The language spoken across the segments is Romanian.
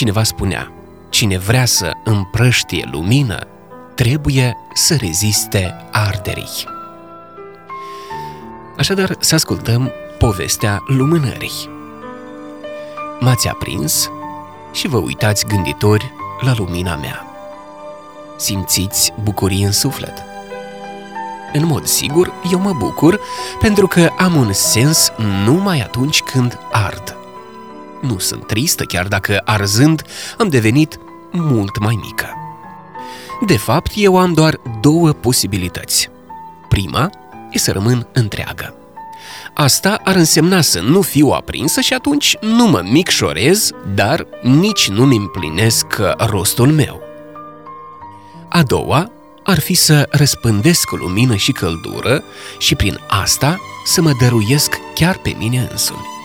Cineva spunea, cine vrea să împrăștie lumină, trebuie să reziste arderii. Așadar, să ascultăm povestea lumânării. M-ați aprins și vă uitați gânditori la lumina mea. Simțiți bucurie în suflet. În mod sigur, eu mă bucur pentru că am un sens numai atunci când ard. Nu sunt tristă, chiar dacă arzând am devenit mult mai mică. De fapt, eu am doar două posibilități. Prima e să rămân întreagă. Asta ar însemna să nu fiu aprinsă și atunci nu mă micșorez, dar nici nu-mi împlinesc rostul meu. A doua ar fi să răspândesc lumină și căldură și prin asta să mă dăruiesc chiar pe mine însumi.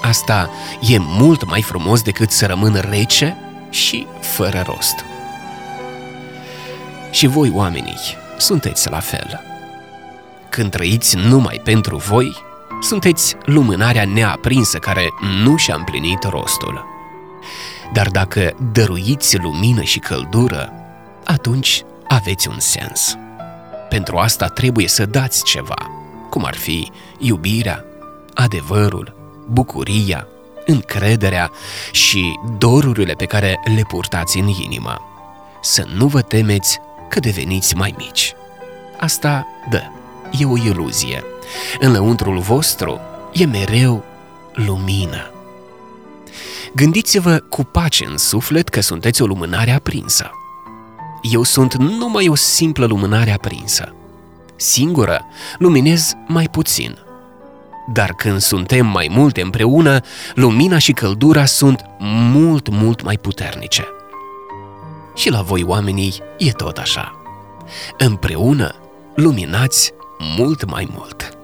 Asta e mult mai frumos decât să rămân rece și fără rost. Și voi, oamenii, sunteți la fel. Când trăiți numai pentru voi, sunteți lumânarea neaprinsă care nu și-a împlinit rostul. Dar dacă dăruiți lumină și căldură, atunci aveți un sens. Pentru asta trebuie să dați ceva, cum ar fi iubirea, adevărul, bucuria, încrederea și dorurile pe care le purtați în inimă. Să nu vă temeți că deveniți mai mici. Asta, da, e o iluzie. În lăuntrul vostru e mereu lumină. Gândiți-vă cu pace în suflet că sunteți o lumânare aprinsă. Eu sunt numai o simplă lumânare aprinsă. Singură, luminez mai puțin. Dar când suntem mai multe împreună, lumina și căldura sunt mult, mult mai puternice. Și la voi, oamenii, e tot așa. Împreună, luminați mult mai mult.